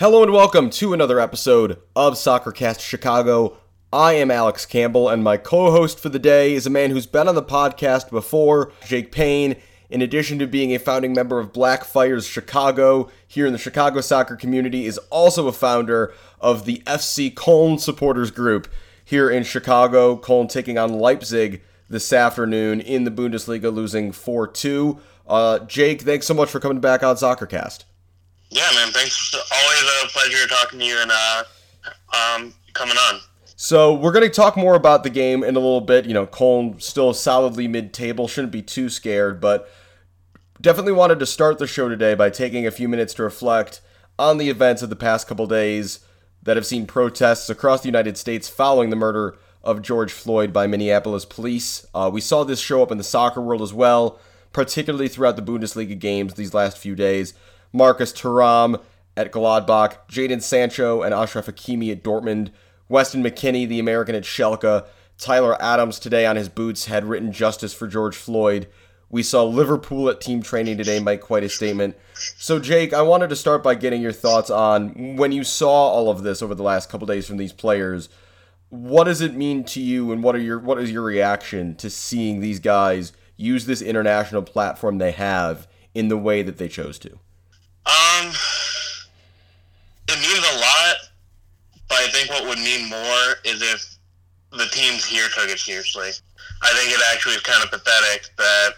Hello and welcome to another episode of Soccercast Chicago. I am Alex Campbell, and my co host for the day is a man who's been on the podcast before, Jake Payne. In addition to being a founding member of Black Fires Chicago here in the Chicago soccer community, is also a founder of the FC Köln supporters group here in Chicago. Köln taking on Leipzig this afternoon in the Bundesliga, losing 4 2. Uh, Jake, thanks so much for coming back on Soccercast. Yeah, man. Thanks. Always a pleasure talking to you and uh, um, coming on. So we're going to talk more about the game in a little bit. You know, Köln still solidly mid-table, shouldn't be too scared, but definitely wanted to start the show today by taking a few minutes to reflect on the events of the past couple days that have seen protests across the United States following the murder of George Floyd by Minneapolis police. Uh, we saw this show up in the soccer world as well, particularly throughout the Bundesliga games these last few days. Marcus Thuram at Gladbach, Jadon Sancho and Achraf Hakimi at Dortmund, Weston McKennie, the American at Schalke, Tyler Adams today on his boots had written justice for George Floyd. We saw Liverpool at team training today make quite a statement. So, Jake, I wanted to start by getting your thoughts on when you saw all of this over the last couple days from these players. What does it mean to you, and what are your what is your reaction to seeing these guys use this international platform they have in the way that they chose to? Um, it means a lot, but I think what would mean more is if the teams here took it seriously. I think it actually is kind of pathetic that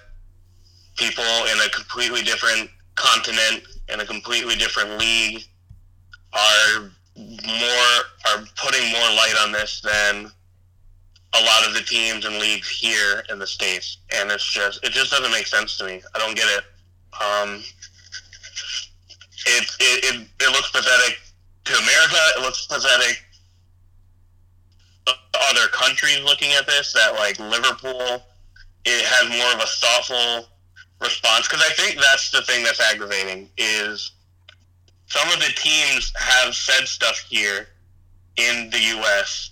people in a completely different continent in a completely different league are more are putting more light on this than a lot of the teams and leagues here in the states, and it's just it just doesn't make sense to me. I don't get it. Um, it, it, it, it looks pathetic to America. It looks pathetic other countries looking at this. That like Liverpool, it has more of a thoughtful response because I think that's the thing that's aggravating is some of the teams have said stuff here in the U.S.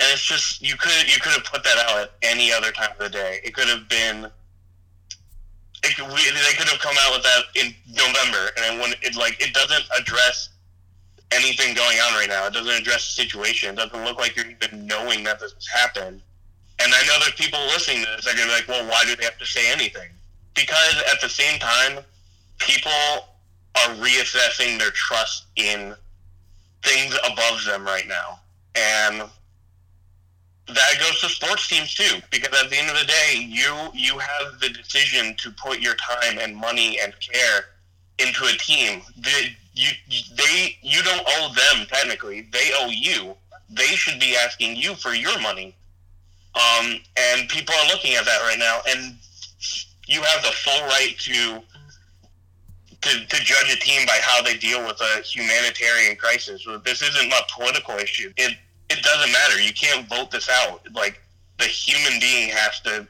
and it's just you could you could have put that out at any other time of the day. It could have been it, they could have come out with that in November, and when it like it doesn't address anything going on right now. It doesn't address the situation. It doesn't look like you're even knowing that this has happened. And I know there's people listening to this that are gonna be like, well, why do they have to say anything? Because at the same time, people are reassessing their trust in things above them right now, and that goes to sports teams too, because at the end of the day, you you have the decision to put your time and money and care into a team. The, you they you don't owe them technically; they owe you. They should be asking you for your money. Um, and people are looking at that right now, and you have the full right to to, to judge a team by how they deal with a humanitarian crisis. This isn't a political issue. It it doesn't matter. You can't vote this out. Like the human being has to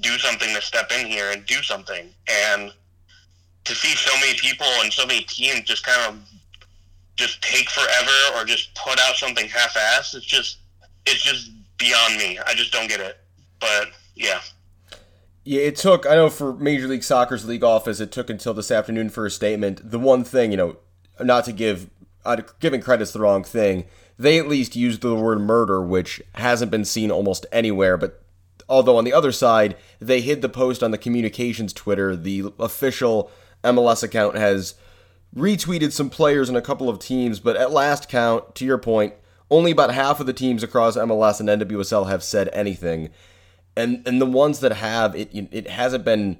do something to step in here and do something. And to see so many people and so many teams just kind of just take forever or just put out something half-assed, it's just it's just beyond me. I just don't get it. But yeah. Yeah, it took. I know for Major League Soccer's league office, it took until this afternoon for a statement. The one thing, you know, not to give, uh, giving credit's the wrong thing they at least used the word murder, which hasn't been seen almost anywhere. But although on the other side, they hid the post on the communications Twitter, the official MLS account has retweeted some players and a couple of teams, but at last count, to your point, only about half of the teams across MLS and NWSL have said anything. And and the ones that have, it it hasn't been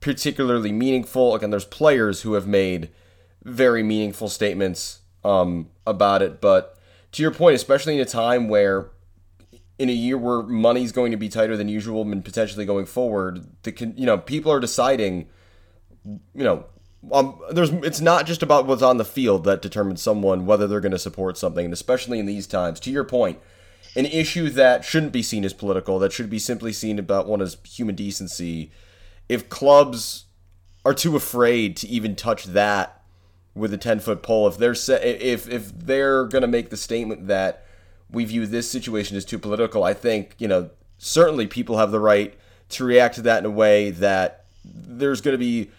particularly meaningful. Again, there's players who have made very meaningful statements um, about it, but to your point, especially in a time where in a year where money's going to be tighter than usual and potentially going forward, the you know people are deciding, you know, um, there's it's not just about what's on the field that determines someone whether they're going to support something, and especially in these times. To your point, an issue that shouldn't be seen as political, that should be simply seen about one as human decency. If clubs are too afraid to even touch that with a 10 foot pole if they're if if they're going to make the statement that we view this situation as too political i think you know certainly people have the right to react to that in a way that there's going to be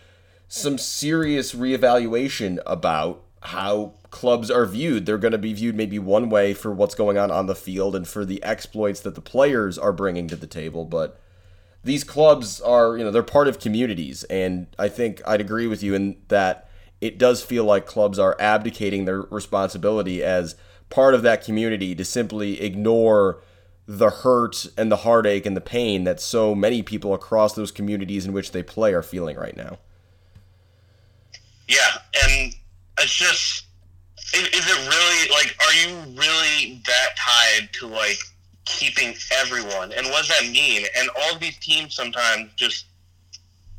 some serious reevaluation about how clubs are viewed. They're going to be viewed maybe one way for what's going on on the field and for the exploits that the players are bringing to the table, but these clubs are, you know, they're part of communities and I think I'd agree with you in that it does feel like clubs are abdicating their responsibility as part of that community to simply ignore the hurt and the heartache and the pain that so many people across those communities in which they play are feeling right now. Yeah, and it's just is, it really like are you really that tied to like keeping everyone and what does that mean and all these teams sometimes just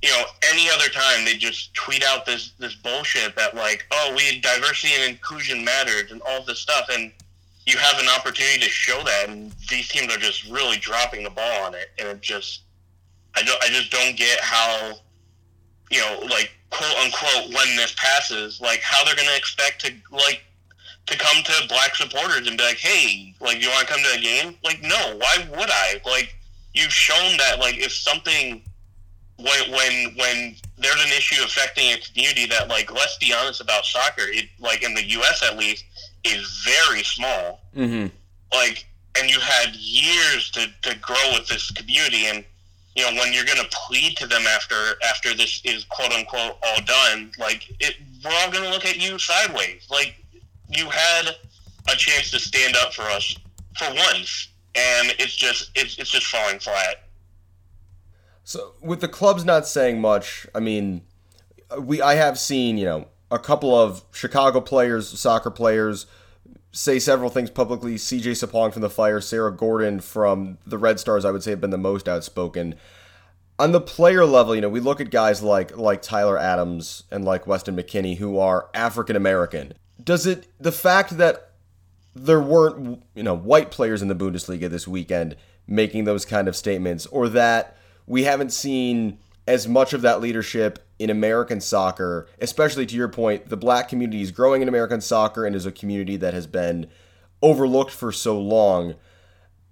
you know any other time they just tweet out this this bullshit that like oh we diversity and inclusion matters and all this stuff and you have an opportunity to show that and these teams are just really dropping the ball on it and it just i don't i just don't get how you know like quote unquote when this passes, like how they're to expect to like to come to black supporters and be like, hey, like you want to come to a game? Like, no, why would I? Like, you've shown that like if something when when when there's an issue affecting a community that like let's be honest about soccer, it like in the U.S. at least is very small. Mm-hmm. Like, and you had years to to grow with this community and you know, when you're going to plead to them after after this is quote unquote all done, like it, we're all going to look at you sideways. Like you had a chance to stand up for us for once, and it's just it's it's just falling flat. So with the clubs not saying much, I mean, we I have seen you know a couple of Chicago players, soccer players say several things publicly. CJ Sapong from the Fire, Sarah Gorden from the Red Stars, I would say have been the most outspoken. On the player level, you know, we look at guys like like Tyler Adams and like Weston McKennie who are African American. Does it the fact that there weren't you know white players in the Bundesliga this weekend making those kind of statements, or that we haven't seen as much of that leadership in American soccer, especially to your point, the black community is growing in American soccer and is a community that has been overlooked for so long.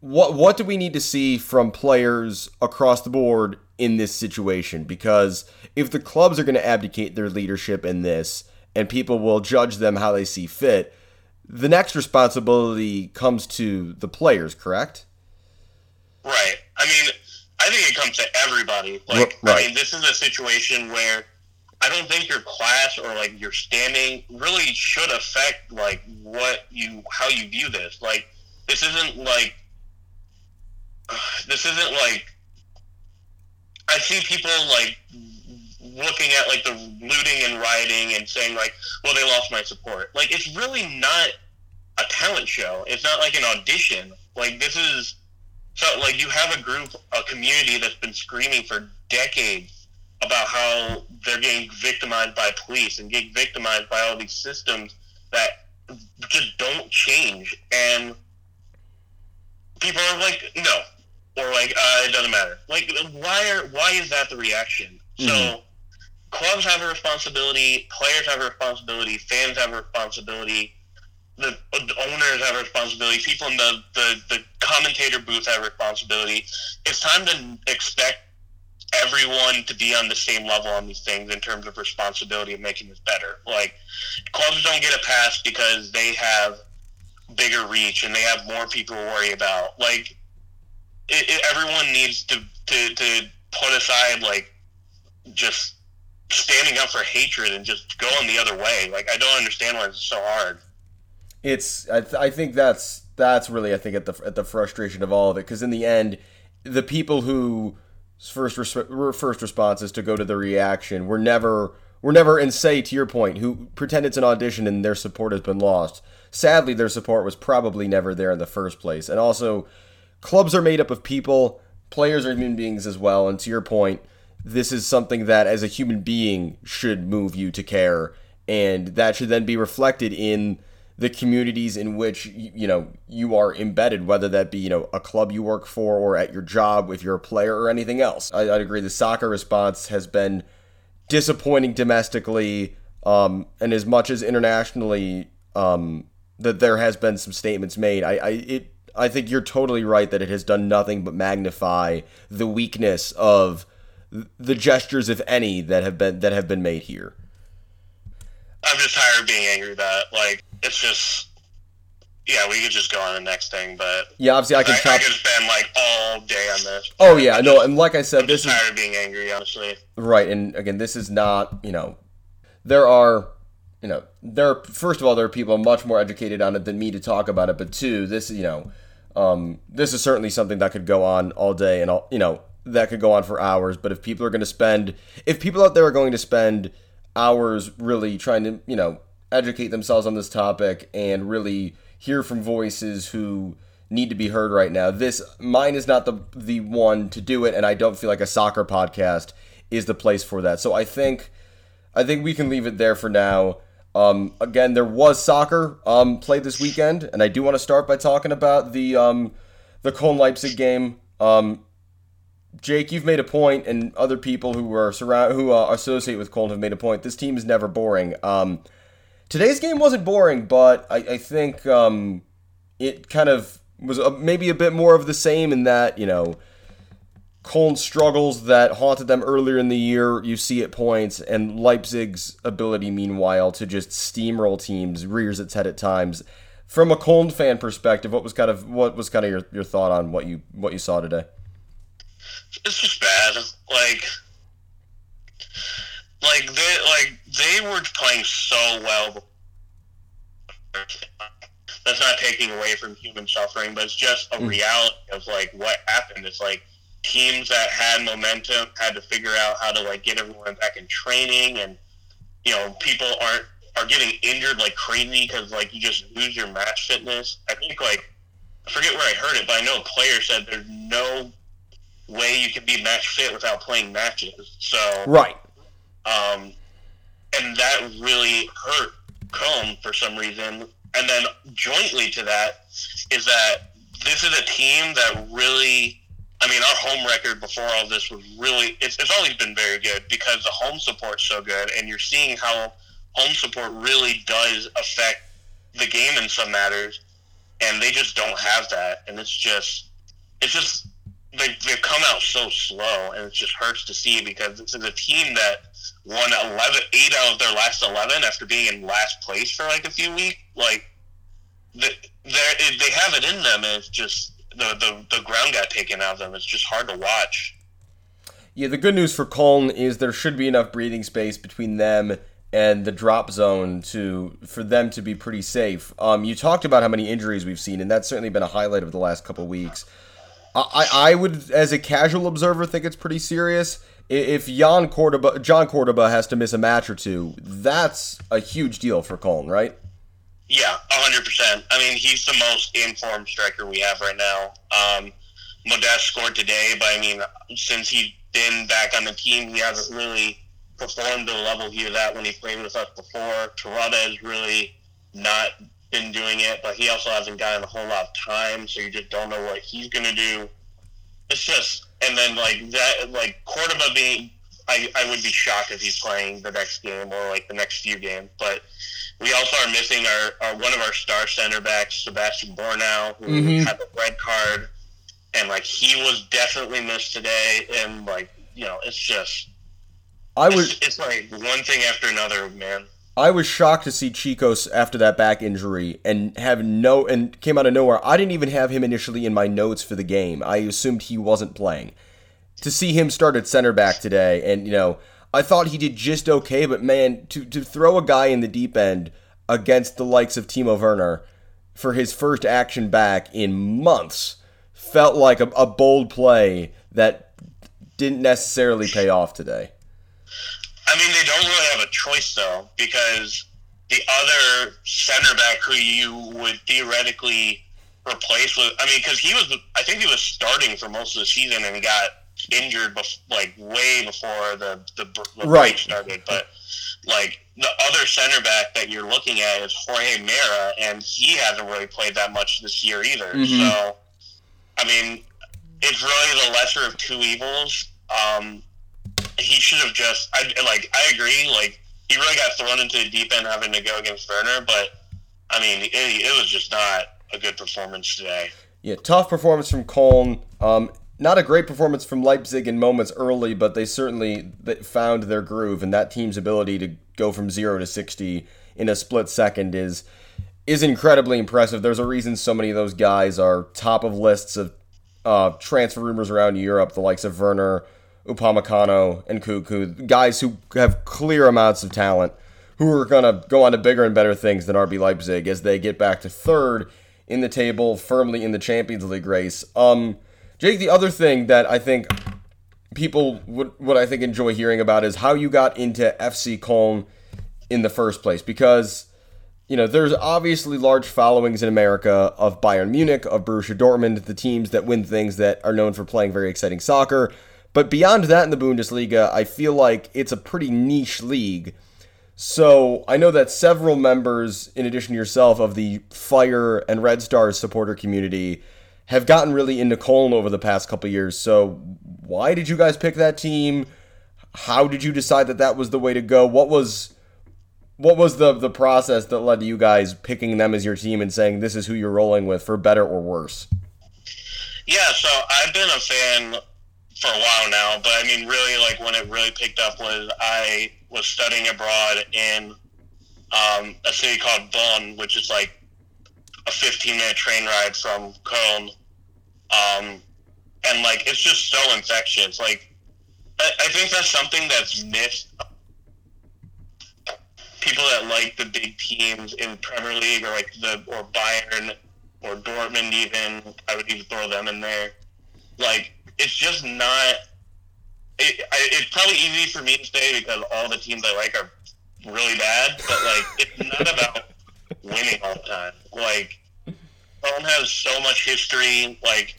What what do we need to see from players across the board in this situation? Because if the clubs are going to abdicate their leadership in this and people will judge them how they see fit, the next responsibility comes to the players, correct? Right. I mean, I think it comes to everybody. Like, right. I mean, this is a situation where I don't think your class or like your standing really should affect like what you how you view this. Like, this isn't like uh, this isn't like I see people like looking at like the looting and rioting and saying like, well, they lost my support. Like, it's really not a talent show. It's not like an audition. Like, this is so like you have a group, a community that's been screaming for decades about how they're getting victimized by police and getting victimized by all these systems that just don't change. And people are like, no, or like, uh, it doesn't matter. Like, why are why is that the reaction? Mm-hmm. So clubs have a responsibility, players have a responsibility, fans have a responsibility the owners have responsibility. People in the, the, the commentator booth have responsibility. It's time to expect everyone to be on the same level on these things in terms of responsibility of making this better. Like clubs don't get a pass because they have bigger reach and they have more people to worry about. Like it, it, everyone needs to, to to put aside like just standing up for hatred and just going the other way. Like I don't understand why it's so hard it's I, th- I think that's that's really I think at the at the frustration of all of it because in the end the people who first res- first responses to go to the reaction were never were never and say to your point who pretend it's an audition and their support has been lost. Sadly their support was probably never there in the first place. And also clubs are made up of people players are human beings as well and to your point this is something that as a human being should move you to care. And that should then be reflected in the communities in which you know you are embedded, whether that be you know a club you work for or at your job if you're a player or anything else. I, would agree. The soccer response has been disappointing domestically, um, and as much as internationally, um, that there has been some statements made. I, I it I think you're totally right that it has done nothing but magnify the weakness of the gestures, if any, that have been that have been made here. I'm just tired of being angry that like it's just yeah, we could just go on the next thing, but yeah, obviously I can. I, chop. I could spend like all day on this. Oh yeah, no, and like I said, I'm this is tired of being angry, honestly. right. And again, this is not you know, there are you know there are, first of all there are people much more educated on it than me to talk about it, but two, this you know, um, this is certainly something that could go on all day and all you know that could go on for hours. But if people are going to spend, if people out there are going to spend hours really trying to you know educate themselves on this topic and really hear from voices who need to be heard right now. This mine is not the the one to do it, and I don't feel like a soccer podcast is the place for that. So I think I think we can leave it there for now. Um, again, there was soccer um, played this weekend, and I do want to start by talking about the um, the Cologne Leipzig game. Um, Jake, you've made a point, and other people who are surround who uh, associate with Cologne have made a point. This team is never boring. Um, today's game wasn't boring, but I, I think um, it kind of was a, maybe a bit more of the same in that you know Cologne struggles that haunted them earlier in the year. You see at points, and Leipzig's ability, meanwhile, to just steamroll teams rears its head at times. From a Cologne fan perspective, what was kind of what was kind of your, your thought on what you what you saw today? It's just bad. Like, like they like they were playing so well. That's not taking away from human suffering, but it's just a Mm. reality of like what happened. It's like teams that had momentum had to figure out how to like get everyone back in training, and you know people aren't are getting injured like crazy because like you just lose your match fitness. I think like I forget where I heard it, but I know a player said there's no way you can be match fit without playing matches. So, Right. Um, and that really hurt Köln for some reason. And then jointly to that is that this is a team that really, I mean, our home record before all this was really, it's, it's always been very good because the home support's so good. And you're seeing how home support really does affect the game in some matters. And they just don't have that. And it's just, it's just, they, they've come out so slow, and it just hurts to see because this is a team that won 11, 8 out of their last 11 after being in last place for like a few weeks. Like, the, they they have it in them, and it's just the, the, the ground got taken out of them. It's just hard to watch. Yeah, the good news for Cologne is there should be enough breathing space between them and the drop zone to for them to be pretty safe. Um, you talked about how many injuries we've seen, and that's certainly been a highlight of the last couple weeks. I, I would, as a casual observer, think it's pretty serious. If Jan Cordoba, John Cordoba has to miss a match or two, that's a huge deal for Cologne, right? Yeah, hundred percent. I mean, he's the most informed striker we have right now. Um, Modeste scored today, but I mean, since he's been back on the team, he hasn't really performed to the level he was at when he played with us before. Terodde has really not been doing it, but he also hasn't gotten a whole lot of time, so you just don't know what he's gonna do. It's just, and then like that, like Cordoba being, I, I would be shocked if he's playing the next game or like the next few games, but we also are missing our, our one of our star center backs, Sebastiaan Bornauw, who Mhm. had the red card, and like he was definitely missed today, and like you know, it's just I was it's, it's like one thing after another, man. I was shocked to see Czichos after that back injury and have no and came out of nowhere. I didn't even have him initially in my notes for the game. I assumed he wasn't playing. To see him start at center back today, and you know, I thought he did just okay, but man, to to throw a guy in the deep end against the likes of Timo Werner for his first action back in months felt like a, a bold play that didn't necessarily pay off today. I mean, they don't really have a choice though, because the other center back who you would theoretically replace with, I mean, because he was, I think he was starting for most of the season and he got injured, bef- like way before the the, the Right. break started. But like the other center back that you're looking at is Jorge Meré, and he hasn't really played that much this year either. Mhm. So, I mean, it's really the lesser of two evils. Um, he should have just I like I agree like he really got thrown into the deep end having to go against Werner but I mean it, it was just not a good performance today Yeah, tough performance from Cologne. Um, not a great performance from Leipzig in moments early, but they certainly found their groove, and that team's ability to go from zero to sixty in a split second is is incredibly impressive. There's a reason so many of those guys are top of lists of uh, transfer rumors around Europe, the likes of Werner, Upamecano, and Nkunku, guys who have clear amounts of talent, who are going to go on to bigger and better things than RB Leipzig as they get back to third in the table, firmly in the Champions League race. Um, Jake, the other thing that I think people would, would I think enjoy hearing about is how you got into FC Köln in the first place, because you know, there's obviously large followings in America of Bayern Munich, of Borussia Dortmund, the teams that win things that are known for playing very exciting soccer. But beyond that in the Bundesliga, I feel like it's a pretty niche league. So I know that several members, in addition to yourself, of the Fire and Red Stars supporter community have gotten really into Köln over the past couple years. So why did you guys pick that team? How did you decide that that was the way to go? What was what was the the process that led to you guys picking them as your team and saying this is who you're rolling with for better or worse? Yeah, so I've been a fan for a while now, but I mean, really, like when it really picked up was I was studying abroad in um, a city called Bonn, which is like a 15 minute train ride from Köln. Um, and like, it's just so infectious. Like, I, I think that's something that's missed people that like the big teams in Premier League or like the or Bayern or Dortmund even I would even throw them in there. Like it's just not. It, I, it's probably easy for me to say because all the teams I like are really bad, but like it's not about winning all the time. Like Köln has so much history. Like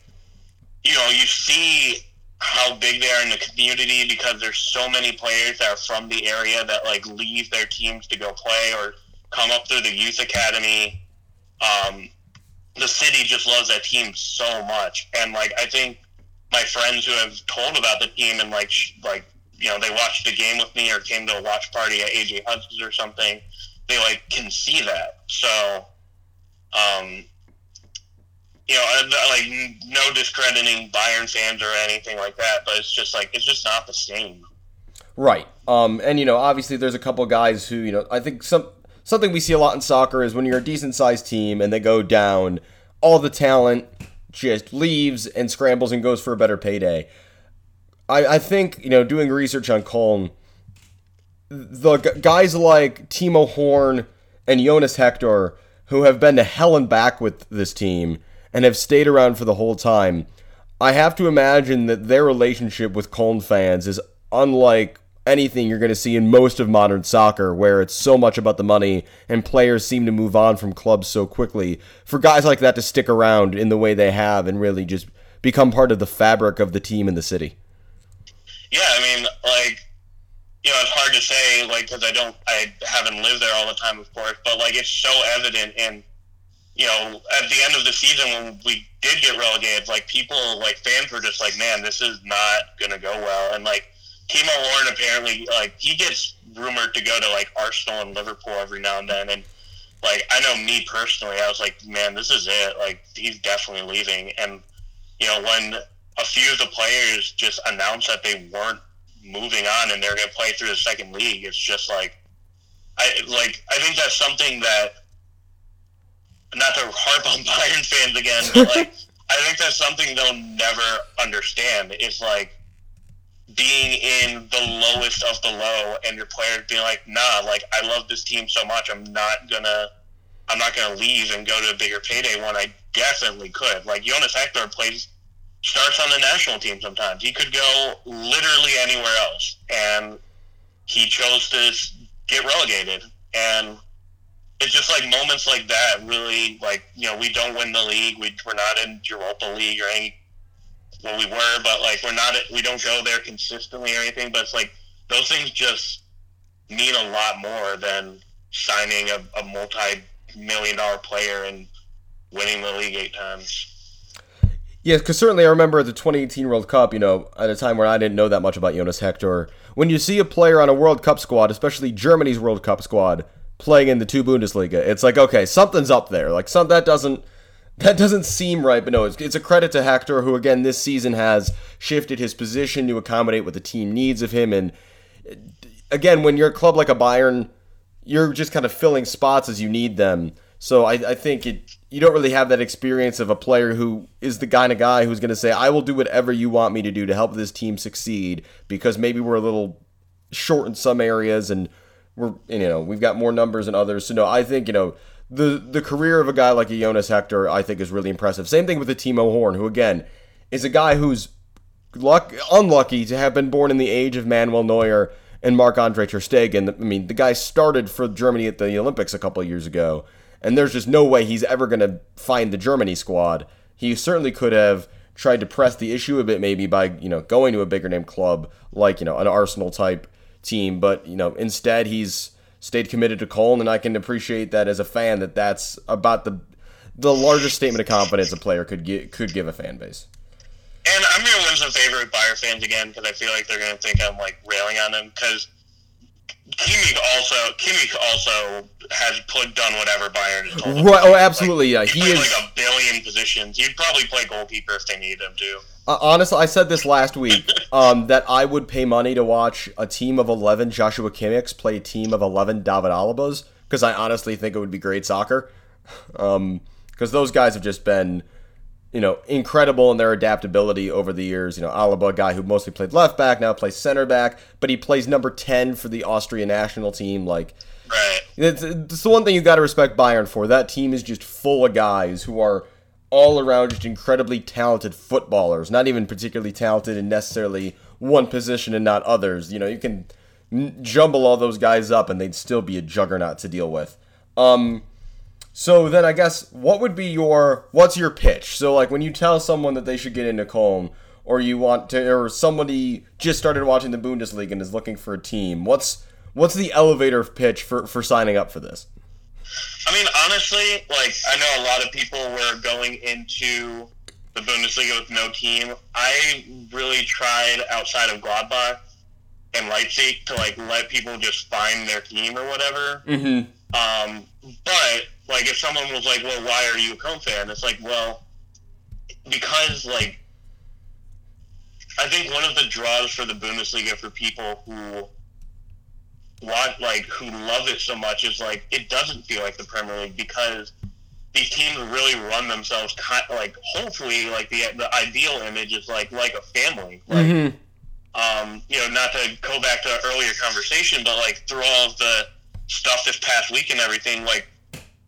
you know, you see how big they are in the community because there's so many players that are from the area that like leave their teams to go play or come up through the youth academy. Um, the city just loves that team so much, and like I think my friends who have told about the team and like like you know they watched the game with me or came to a watch party at AJ Hudson's or something, they like can see that. So, um, you know, like no discrediting Bayern fans or anything like that, but it's just like it's just not the same. Right. Um, and you know, obviously, there's a couple guys who you know I think some something we see a lot in soccer is when you're a decent sized team and they go down, all the talent just leaves and scrambles and goes for a better payday. I, I think you know doing research on Köln, the g- guys like Timo Horn and Jonas Hector who have been to hell and back with this team and have stayed around for the whole time, I have to imagine that their relationship with Köln fans is unlike anything you're going to see in most of modern soccer, where it's so much about the money and players seem to move on from clubs so quickly. For guys like that to stick around in the way they have and really just become part of the fabric of the team in the city. Yeah, I mean, like, you know, it's hard to say, like, because I don't, I haven't lived there all the time, of course, but like, it's so evident in you know, at the end of the season when we did get relegated, like people, like fans were just like, man, this is not going to go well. And like Timo Horn apparently, like he gets rumored to go to like Arsenal and Liverpool every now and then. And like I know me personally, I was like, man, this is it. Like he's definitely leaving. And you know, when a few of the players just announced that they weren't moving on and they're going to play through the second league, it's just like, I like I think that's something that not to harp on Bayern fans again, but like I think that's something they'll never understand. Is like being in the lowest of the low, and your players being like, "Nah, like I love this team so much, I'm not gonna, I'm not gonna leave and go to a bigger payday when I definitely could." Like Jonas Hector plays, starts on the national team sometimes. He could go literally anywhere else, and he chose to get relegated. And it's just like moments like that really like you know we don't win the league we, we're not in europa league or any well we were but like we're not we don't go there consistently or anything but it's like those things just mean a lot more than signing a, a multi-million dollar player and winning the league eight times yeah, because certainly I remember the 2018 World Cup, you know, at a time where I didn't know that much about Jonas Hector. When you see a player on a World Cup squad, especially Germany's World Cup squad, playing in the two Bundesliga. It's like okay, something's up there. Like some that doesn't that doesn't seem right, but no, it's, it's a credit to Hector, who again this season has shifted his position to accommodate what the team needs of him. And uh, again, when you're a club like a Bayern, you're just kind of filling spots as you need them. So I, I think it you don't really have that experience of a player who is the kind of guy who's going to say, "I will do whatever you want me to do to help this team succeed," because maybe we're a little short in some areas and we're you know we've got more numbers than others. So no, I think you know the the career of a guy like a Jonas Hector, I think, is really impressive. Same thing with the Timo Horn, who again is a guy who's luck unlucky to have been born in the age of Manuel Neuer and Marc Andre Ter Stegen. I mean, the guy started for Germany at the Olympics a couple years ago, and there's just no way he's ever going to find the Germany squad. He certainly could have tried to press the issue a bit, maybe by you know going to a bigger name club like you know an Arsenal type team, but you know instead he's stayed committed to Cologne, and I can appreciate that as a fan that that's about the the largest statement of confidence a player could get could give a fan base. And I'm gonna win some favor with Bayern fans again because I feel like they're gonna think I'm like railing on them because Kimmich also Kimmich also has put done whatever Bayern has told him. Right? Oh, absolutely. Like, yeah, he, he is like a billion positions. He'd probably play goalkeeper if they needed him to. Uh, honestly, I said this last week um, that I would pay money to watch a team of 11 Joshua Kimmichs play a team of 11 David Alabas because I honestly think it would be great soccer. Because um, those guys have just been, you know, incredible in their adaptability over the years. You know, Alaba, a guy who mostly played left back, now plays center back, but he plays number 10 for the Austrian national team. Like, Right. it's, it's the one thing you got to respect Bayern for. That team is just full of guys who are all around just incredibly talented footballers, not even particularly talented in necessarily one position and not others. You know, you can jumble all those guys up and they'd still be a juggernaut to deal with. Um, so then I guess what would be your what's your pitch? So like when you tell someone that they should get into Cologne or you want to or somebody just started watching the Bundesliga and is looking for a team, what's what's the elevator pitch for for signing up for this? I mean, honestly, like I know a lot of people were going into the Bundesliga with no team. I really tried outside of Gladbach and Leipzig to like let people just find their team or whatever. Mm-hmm. Um, but like, if someone was like, "Well, why are you a Köln fan?" It's like, well, because like, I think one of the draws for the Bundesliga for people who want like who love it so much is like it doesn't feel like the Premier League because these teams really run themselves kind like hopefully like the the ideal image is like like a family like Mm-hmm. um, you know, not to go back to earlier conversation, but like through all of the stuff this past week and everything, like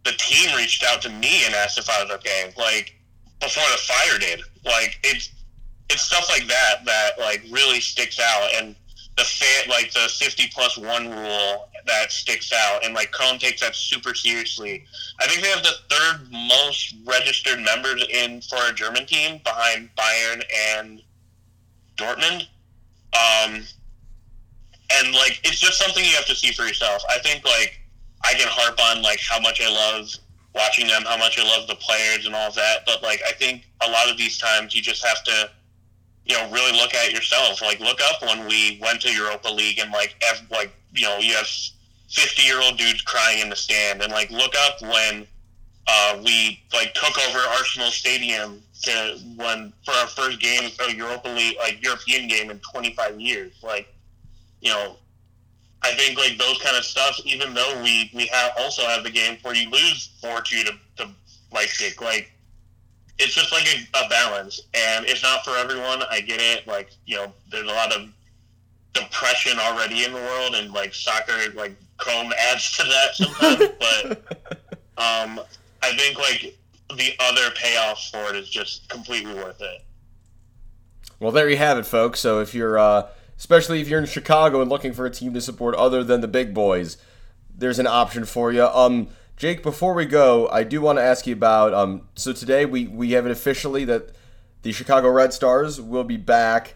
the team reached out to me and asked if I was okay, like before the fire did. Like it's it's stuff like that that like really sticks out, and the fan like the fifty plus one rule that sticks out, and like Köln takes that super seriously. I think they have the third most registered members in for a German team behind Bayern and Dortmund. Um, and like it's just something you have to see for yourself. I think like I can harp on like how much I love watching them, how much I love the players and all of that, but like I think a lot of these times you just have to you know really look at yourself. Like look up when we went to Europa League and like like you know you have fifty year old dudes crying in the stand, and like look up when uh, we like took over Arsenal Stadium to when for our first game, a Europa League like European game in 25 years. Like, you know, I think like those kind of stuff. Even though we we have also have the game where you lose four two to to Leipzig, like it's just like a, a balance, and it's not for everyone. I get it. Like you know, there's a lot of depression already in the world, and like soccer, like Köln adds to that sometimes. but um, I think like the other payoff for it is just completely worth it. Well, there you have it, folks. So if you're, uh, especially if you're in Chicago and looking for a team to support other than the big boys, there's an option for you. Um, Jake, before we go, I do want to ask you about. Um, so today we we have it officially that the Chicago Red Stars will be back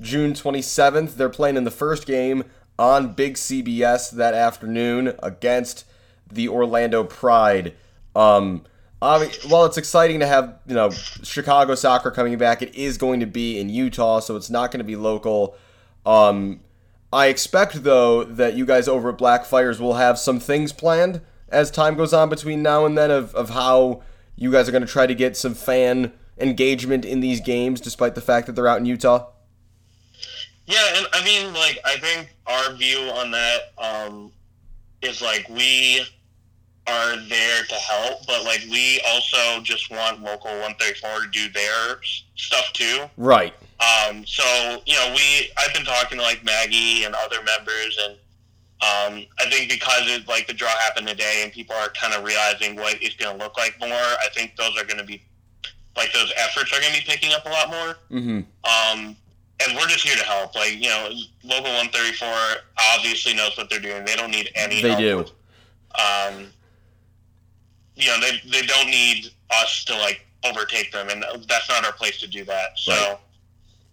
June 27th. They're playing in the first game on Big CBS that afternoon against the Orlando Pride. Um, while it's exciting to have you know Chicago soccer coming back, it is going to be in Utah, so it's not going to be local. Um, I expect though that you guys over at Blackfires will have some things planned as time goes on between now and then of, of how you guys are going to try to get some fan engagement in these games, despite the fact that they're out in Utah? Yeah, and I mean, like, I think our view on that um, is like we are there to help, but like we also just want local 134 to do their stuff too. Right. Um, so you know, we I've been talking to like Maggie and other members, and um, I think because it like the draw happened today, and people are kind of realizing what it's going to look like more. I think those are going to be like those efforts are going to be picking up a lot more. Mm-hmm. Um, and we're just here to help. Like you know, local 134 obviously knows what they're doing. They don't need any. They help. do. Um, you know, they they don't need us to like overtake them, and that's not our place to do that. So,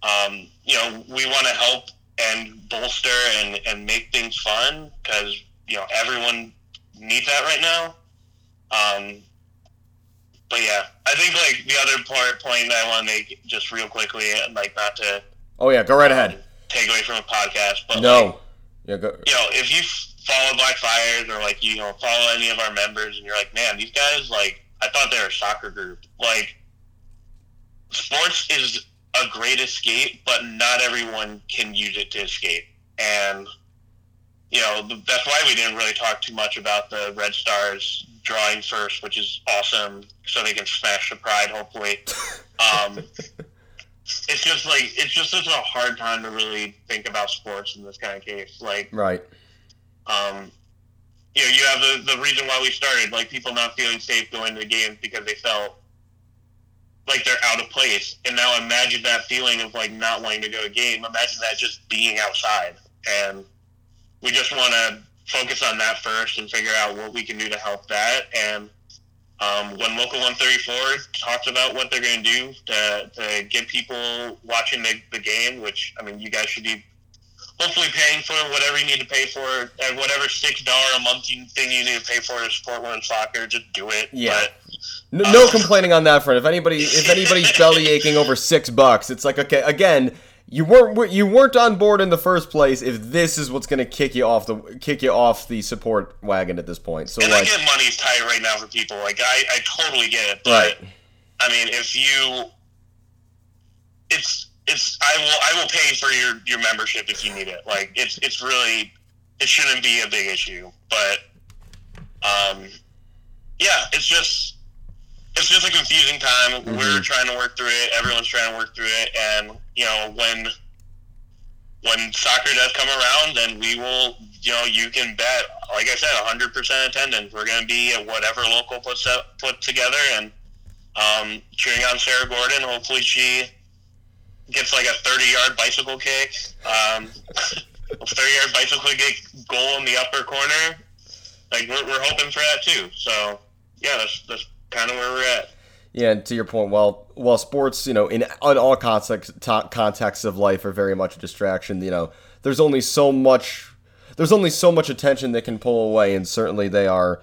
um, you know, we want to help and bolster and and make things fun because you know everyone needs that right now. Um, but yeah, I think like the other part point I want to make just real quickly, and like not to Oh yeah, go right ahead. take away from a podcast, but like, No. Yeah, go. you know, if you follow Black Fires or like you know follow any of our members, and you're like, man, these guys like I thought they were a soccer group. Like, sports is a great escape, but not everyone can use it to escape, and you know that's why we didn't really talk too much about the Red Stars drawing first, which is awesome, so they can smash the pride hopefully. Um, it's just like it's just such a hard time to really think about sports in this kind of case. Like, Right. Um, you know, you have the, the reason why we started, like people not feeling safe going to the games because they felt like they're out of place. And now imagine that feeling of like not wanting to go to a game. Imagine that just being outside. And we just want to focus on that first and figure out what we can do to help that. And um, when Local 134 talks about what they're going to do to, to get people watching the, the game, which, I mean, you guys should be hopefully paying for whatever you need to pay for, and whatever six dollar a month thing you need to pay for to support women's soccer, just do it. Yeah. But, No, uh, no complaining on that front. If anybody, if anybody's belly aching over six bucks, it's like okay, again, you weren't you weren't on board in the first place. If this is what's gonna kick you off the kick you off the support wagon at this point, so and like, I get money's tight right now for people. Like I, I totally get it. But right, I mean, if you, it's it's I will I will pay for your your membership if you need it. Like it's it's really it shouldn't be a big issue. But um, yeah, it's just it's just a confusing time. We're trying to work through it. Everyone's trying to work through it, and you know when when soccer does come around, then we will. You know, you can bet. Like I said, 100% attendance. We're going to be at whatever local puts up, put together, and um, cheering on Sarah Gorden. Hopefully, she gets like a 30 yard bicycle kick. Um, a 30 yard bicycle kick goal in the upper corner. Like we're, we're hoping for that too. So yeah, that's that's kind of where we're at. yeah. And to your point, while while sports, you know, in, in all contexts to, contexts of life are very much a distraction. You know, there's only so much. There's only so much attention they can pull away, and certainly they are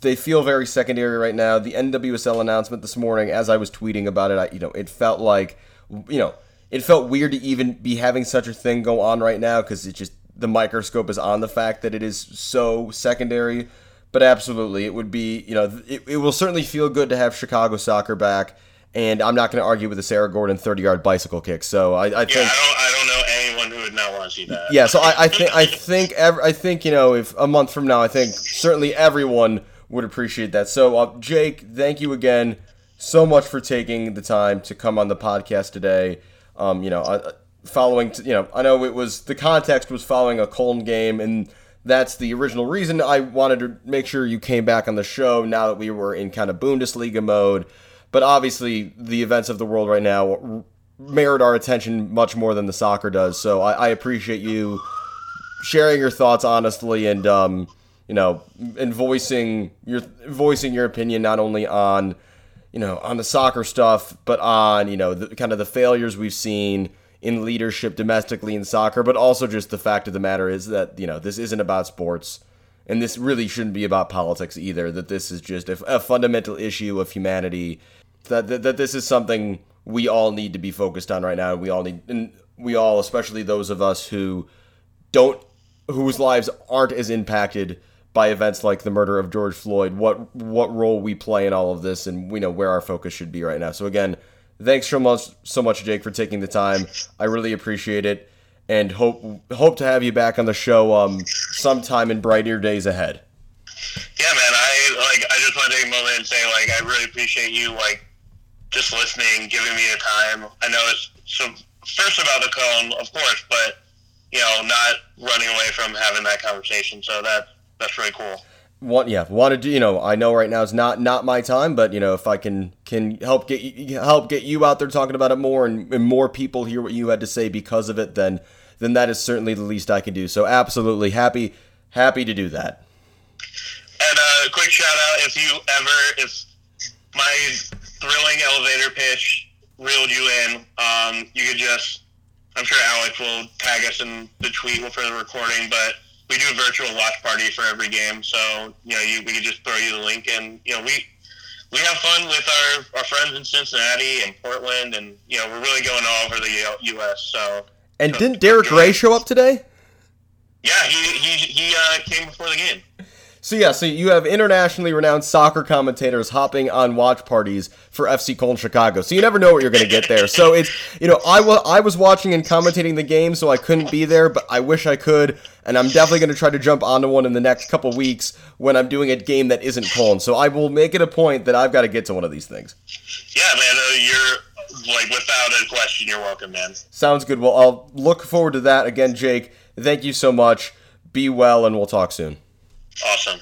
they feel very secondary right now. The NWSL announcement this morning, as I was tweeting about it, I, you know, it felt like, you know, it felt weird to even be having such a thing go on right now because it just the microscope is on the fact that it is so secondary. But absolutely, it would be, you know, it, it will certainly feel good to have Chicago soccer back. And I'm not going to argue with the Sarah Gorden 30 yard bicycle kick. So I, I Yeah, think. I don't I don't know anyone who would not want to see that. Yeah, so I, I think I think ev- I think you know if a month from now, I think certainly everyone would appreciate that. So uh, Jake, thank you again so much for taking the time to come on the podcast today. Um, you know, uh, following t- you know, I know it was the context was following a Colton game, and that's the original reason I wanted to make sure you came back on the show. Now that we were in kind of Bundesliga mode, but obviously the events of the world right now merit our attention much more than the soccer does. So I, I appreciate you sharing your thoughts honestly and um, you know and voicing your voicing your opinion not only on you know on the soccer stuff but on you know the kind of the failures we've seen in leadership domestically in soccer but also just the fact of the matter is that you know this isn't about sports and this really shouldn't be about politics either that this is just a, a fundamental issue of humanity that, that that this is something we all need to be focused on right now. We all need and we all especially those of us who don't whose lives aren't as impacted by events like the murder of George Floyd, what what role we play in all of this, and we know where our focus should be right now. So again, thanks so much, so much, Jake, for taking the time. I really appreciate it, and hope hope to have you back on the show um sometime in brighter days ahead. Yeah, man. I like. I just want to take a moment and say, like, I really appreciate you, like, just listening, giving me the time. I know it's so first about the Köln, of course, but you know, not running away from having that conversation. So that that's really cool. Want yeah, want to do? you know I know right now is not not my time, but you know if I can can help get help get you out there talking about it more and, and more people hear what you had to say because of it, then then that is certainly the least I can do. So absolutely happy happy to do that. And a uh, quick shout out if you ever if my thrilling elevator pitch reeled you in, um, you could just I'm sure Alex will tag us in the tweet for the recording, but we do a virtual watch party for every game. So you know, you, we could just throw you the link, and you know, we we have fun with our, our friends in Cincinnati and Portland, and you know, we're really going all over the U.S. So. And so, didn't Derek Rae show up today? Yeah, he he, he uh, came before the game. So yeah, so you have internationally renowned soccer commentators hopping on watch parties for FC Cologne Chicago. So you never know what you're going to get there. So it's you know I was I was watching and commentating the game, so I couldn't be there, but I wish I could, and I'm definitely going to try to jump onto one in the next couple weeks when I'm doing a game that isn't Cologne. So I will make it a point that I've got to get to one of these things. Yeah, man, uh, you're like without a question, you're welcome, man. Sounds good. Well, I'll look forward to that again, Jake. Thank you so much. Be well, and we'll talk soon. Awesome.